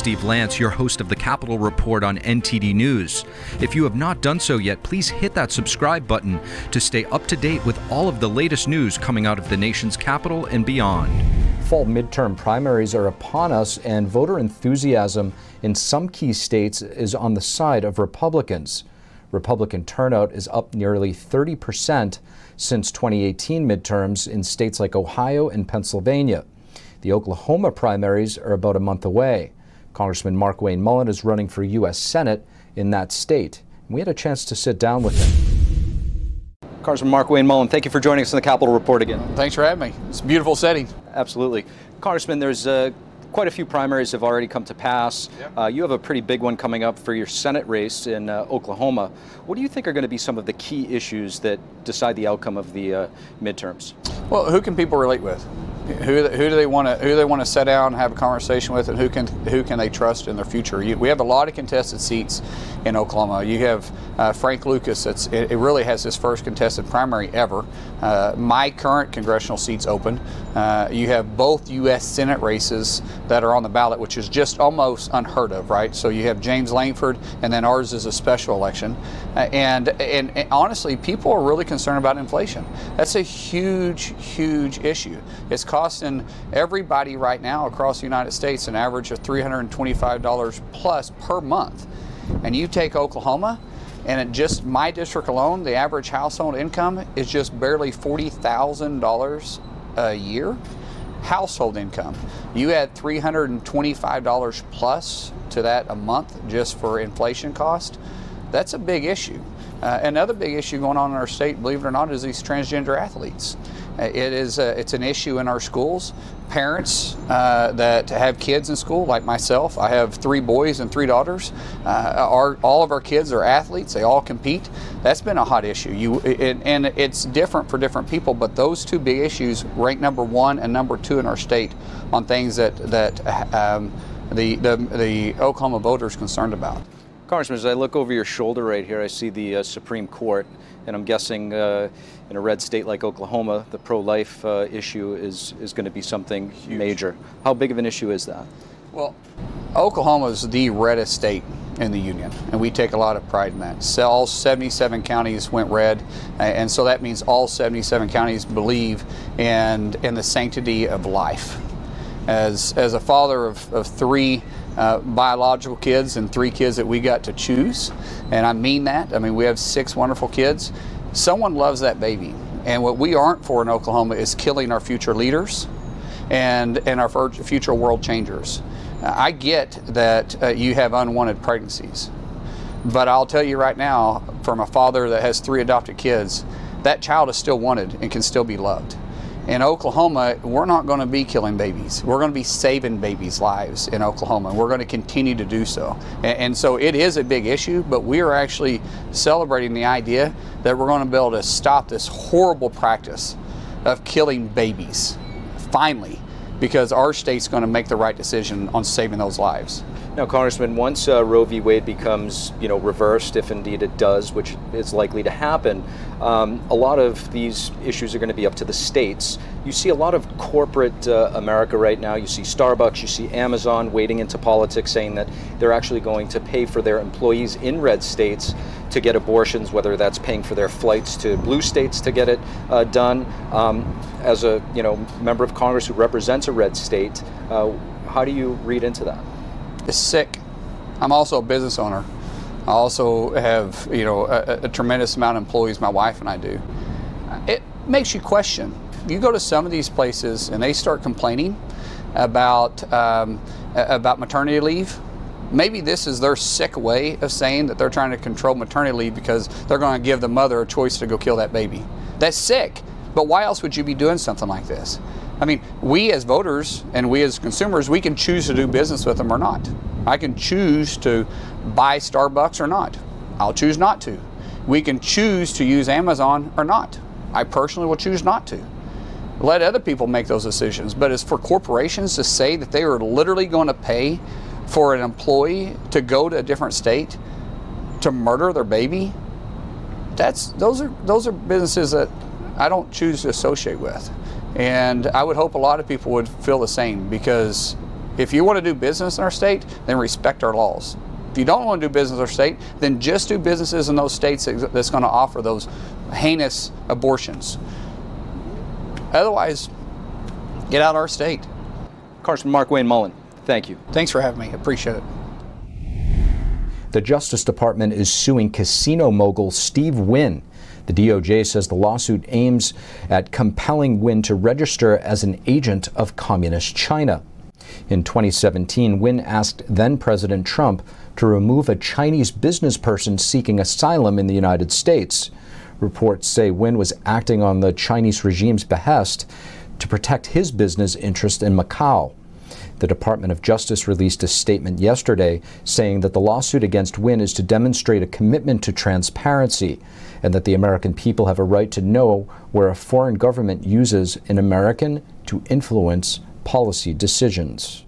Steve Lance, your host of the Capitol Report on NTD News. If you have not done so yet, please hit that subscribe button to stay up to date with all of the latest news coming out of the nation's capital and beyond. Fall midterm primaries are upon us, and voter enthusiasm in some key states is on the side of Republicans. Republican turnout is up nearly 30 percent since 2018 midterms in states like Ohio and Pennsylvania. The Oklahoma primaries are about a month away. Congressman Markwayne Mullin is running for U.S. Senate in that state. We had a chance to sit down with him. Congressman Markwayne Mullin, thank you for joining us on the Capitol Report again. Thanks for having me. It's a beautiful setting. Absolutely. Congressman, there's uh, quite a few primaries have already come to pass. Yep. Uh, you have a pretty big one coming up for your Senate race in uh, Oklahoma. What do you think are going to be some of the key issues that decide the outcome of the uh, midterms? Well, who can people relate with? Who, who do they want to who they want to sit down and have a conversation with, and who can who can they trust in their future? You, we have a lot of contested seats in Oklahoma. You have uh, Frank Lucas. It's, it, it, really has his first contested primary ever. Uh, my current congressional seats open. Uh, you have both U.S. Senate races that are on the ballot, which is just almost unheard of, right? So you have James Lankford, and then ours is a special election. Uh, and, and, and honestly, people are really concerned about inflation. That's a huge, huge issue. It's costing everybody right now across the United States an average of $325 plus per month. And you take Oklahoma, and in just my district alone, the average household income is just barely $40,000 a year. Household income. You add $325 plus to that a month just for inflation cost. That's a big issue. Uh, another big issue going on in our state, believe it or not, is these transgender athletes. Uh, it is a, it's an issue in our schools. Parents uh, that have kids in school, like myself, I have three boys and three daughters. Uh, our, all of our kids are athletes. They all compete. That's been a hot issue. You it, and it's different for different people, but those two big issues rank number one and number two in our state on things that that um, the, the the Oklahoma voters concerned about. Congressman, as I look over your shoulder right here, I see the uh, Supreme Court, and I'm guessing uh, in a red state like Oklahoma, the pro-life uh, issue is, is going to be something Huge. major. How big of an issue is that? Well, Oklahoma is the reddest state in the union, and we take a lot of pride in that. So all 77 counties went red, and so that means all 77 counties believe in, in the sanctity of life. As, as a father of, of three uh, biological kids and three kids that we got to choose. And I mean that. I mean, we have six wonderful kids. Someone loves that baby. And what we aren't for in Oklahoma is killing our future leaders and, and our future world changers. I get that uh, you have unwanted pregnancies. But I'll tell you right now, from a father that has three adopted kids, that child is still wanted and can still be loved in Oklahoma, we're not going to be killing babies. We're going to be saving babies' lives in Oklahoma. We're going to continue to do so. And, and, so it is a big issue, but we are actually celebrating the idea that we're going to be able to stop this horrible practice of killing babies, finally, because our state's going to make the right decision on saving those lives. Now, Congressman, once uh, Roe v. Wade becomes, you know, reversed, if indeed it does, which is likely to happen, um, a lot of these issues are going to be up to the states. You see a lot of corporate uh, America right now. You see Starbucks, you see Amazon wading into politics, saying that they're actually going to pay for their employees in red states to get abortions, whether that's paying for their flights to blue states to get it uh, done. Um, as a, you know, member of Congress who represents a red state, uh, how do you read into that? Is sick. I'm also a business owner. I also have, you know, a, a, tremendous amount of employees my wife and I do. It makes you question. You go to some of these places and they start complaining about um, about maternity leave. Maybe this is their sick way of saying that they're trying to control maternity leave because they're going to give the mother a choice to go kill that baby. That's sick. But why else would you be doing something like this? I mean, we as voters and we as consumers, we can choose to do business with them or not. I can choose to buy Starbucks or not. I'll choose not to. We can choose to use Amazon or not. I personally will choose not to. Let other people make those decisions. But as for corporations to say that they are literally going to pay for an employee to go to a different state to murder their baby, that's those are those are businesses that I don't choose to associate with. And I would hope a lot of people would feel the same because If you want to do business in our state, then respect our laws. If you don't want to do business in our state, then just do businesses in those states that's going to offer those heinous abortions. Otherwise, get out of our state. Congressman Markwayne Mullin, thank you. Thanks for having me. Appreciate it. The Justice Department is suing casino mogul Steve Wynn. The DOJ says the lawsuit aims at compelling Wynn to register as an agent of Communist China. In 2017, Wynn asked then President Trump to remove a Chinese business person seeking asylum in the United States. Reports say Wynn was acting on the Chinese regime's behest to protect his business interest in Macau. The Department of Justice released a statement yesterday saying that the lawsuit against Wynn is to demonstrate a commitment to transparency and that the American people have a right to know where a foreign government uses an American to influence policy decisions.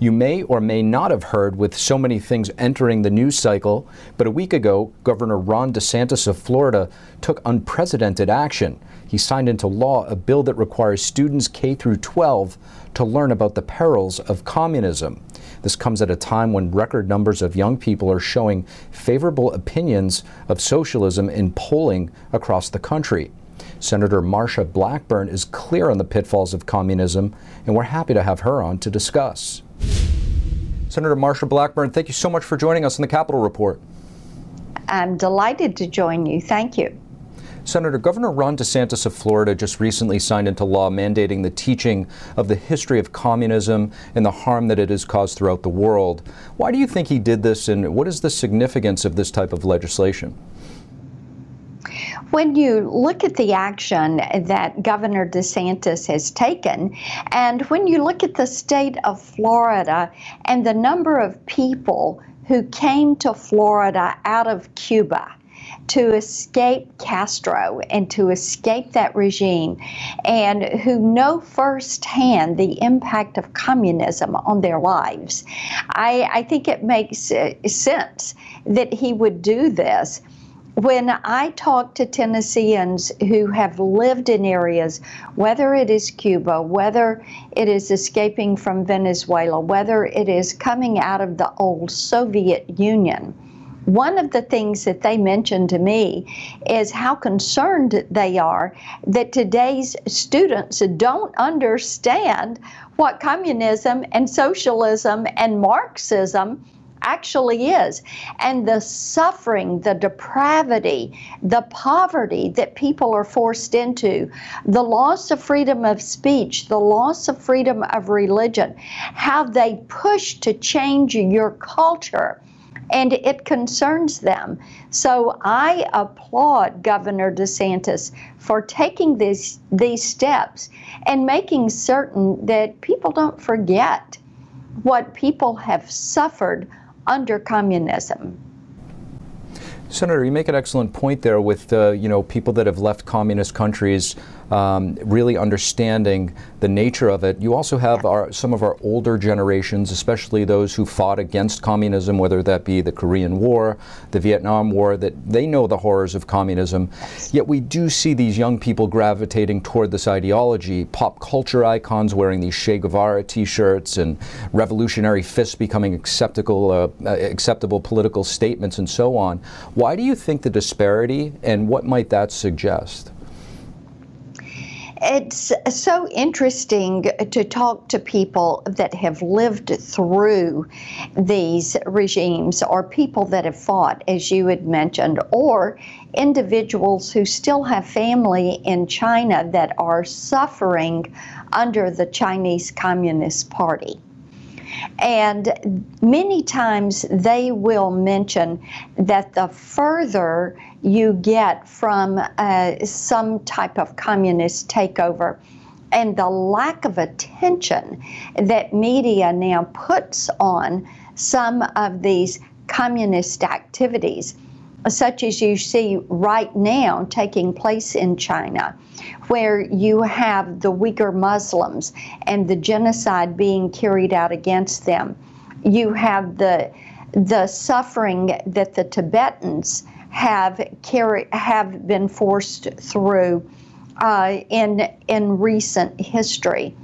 You may or may not have heard with so many things entering the news cycle, but a week ago, Governor Ron DeSantis of Florida took unprecedented action. He signed into law a bill that requires students K through 12 to learn about the perils of communism. This comes at a time when record numbers of young people are showing favorable opinions of socialism in polling across the country. Senator Marsha Blackburn is clear on the pitfalls of communism, and we're happy to have her on to discuss. Senator Marsha Blackburn, thank you so much for joining us on the Capitol Report. I'm delighted to join you. Thank you. Senator, Governor Ron DeSantis of Florida just recently signed into law mandating the teaching of the history of communism and the harm that it has caused throughout the world. Why do you think he did this, and what is the significance of this type of legislation? when you look at the action that Governor DeSantis has taken, and when you look at the state of Florida and the number of people who came to Florida out of Cuba, to escape Castro and to escape that regime, and who know firsthand the impact of communism on their lives. I, I think it makes uh, sense that he would do this when I talk to Tennesseans who have lived in areas, whether it is Cuba, whether it is escaping from Venezuela, whether it is coming out of the old Soviet Union, one of the things that they mentioned to me is how concerned they are that today's students don't understand what communism and socialism and Marxism actually is. And the suffering, the depravity, the poverty that people are forced into, the loss of freedom of speech, the loss of freedom of religion, how they push to change your culture. And it concerns them. So I applaud Governor DeSantis for taking these, these steps and making certain that people don't forget what people have suffered under communism. Senator, you make an excellent point there with uh, you know people that have left communist countries um, really understanding the nature of it. You also have our, some of our older generations, especially those who fought against communism, whether that be the Korean War, the Vietnam War, that they know the horrors of communism. Yet we do see these young people gravitating toward this ideology, pop culture icons wearing these Che Guevara t-shirts and revolutionary fists becoming acceptable, uh, uh acceptable political statements and so on. Why do you think the disparity and what might that suggest? It's so interesting to talk to people that have lived through these regimes or people that have fought, as you had mentioned, or individuals who still have family in China that are suffering under the Chinese Communist Party. And many times they will mention that the further you get from uh, some type of communist takeover, and the lack of attention that media now puts on some of these communist activities, such as you see right now taking place in China, where you have the Uyghur Muslims and the genocide being carried out against them. You have the the suffering that the Tibetans have carry, have been forced through uh, in in recent history.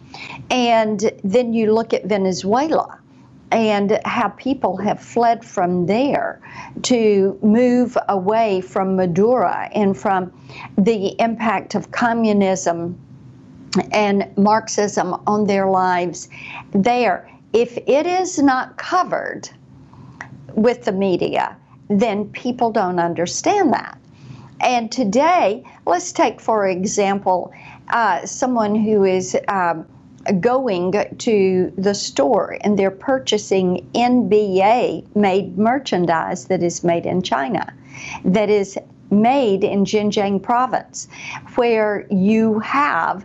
And then you look at Venezuela and how people have fled from there to move away from Maduro and from the impact of communism and Marxism on their lives there. If it is not covered with the media, then people don't understand that. And today, let's take, for example, uh, someone who is um, going to the store and they're purchasing NBA made merchandise that is made in China, that is made in Xinjiang province, where you have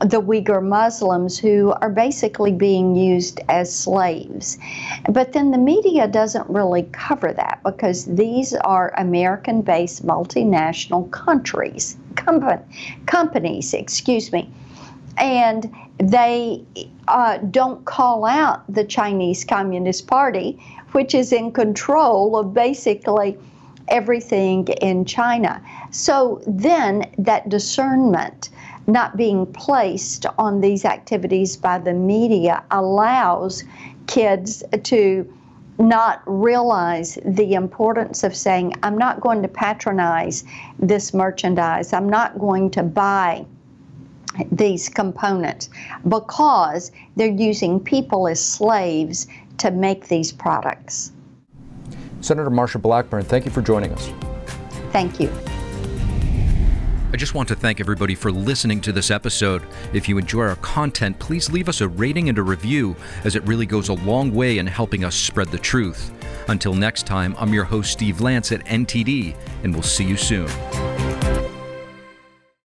the Uyghur Muslims who are basically being used as slaves. But then the media doesn't really cover that because these are American based multinational countries, company, companies, excuse me. And they uh, don't call out the Chinese Communist Party, which is in control of basically everything in China. So then that discernment not being placed on these activities by the media allows kids to not realize the importance of saying, I'm not going to patronize this merchandise, I'm not going to buy these components because they're using people as slaves to make these products. Senator Marsha Blackburn, thank you for joining us. Thank you. I just want to thank everybody for listening to this episode. If you enjoy our content, please leave us a rating and a review, as it really goes a long way in helping us spread the truth. Until next time, I'm your host, Steve Lance at NTD, and we'll see you soon.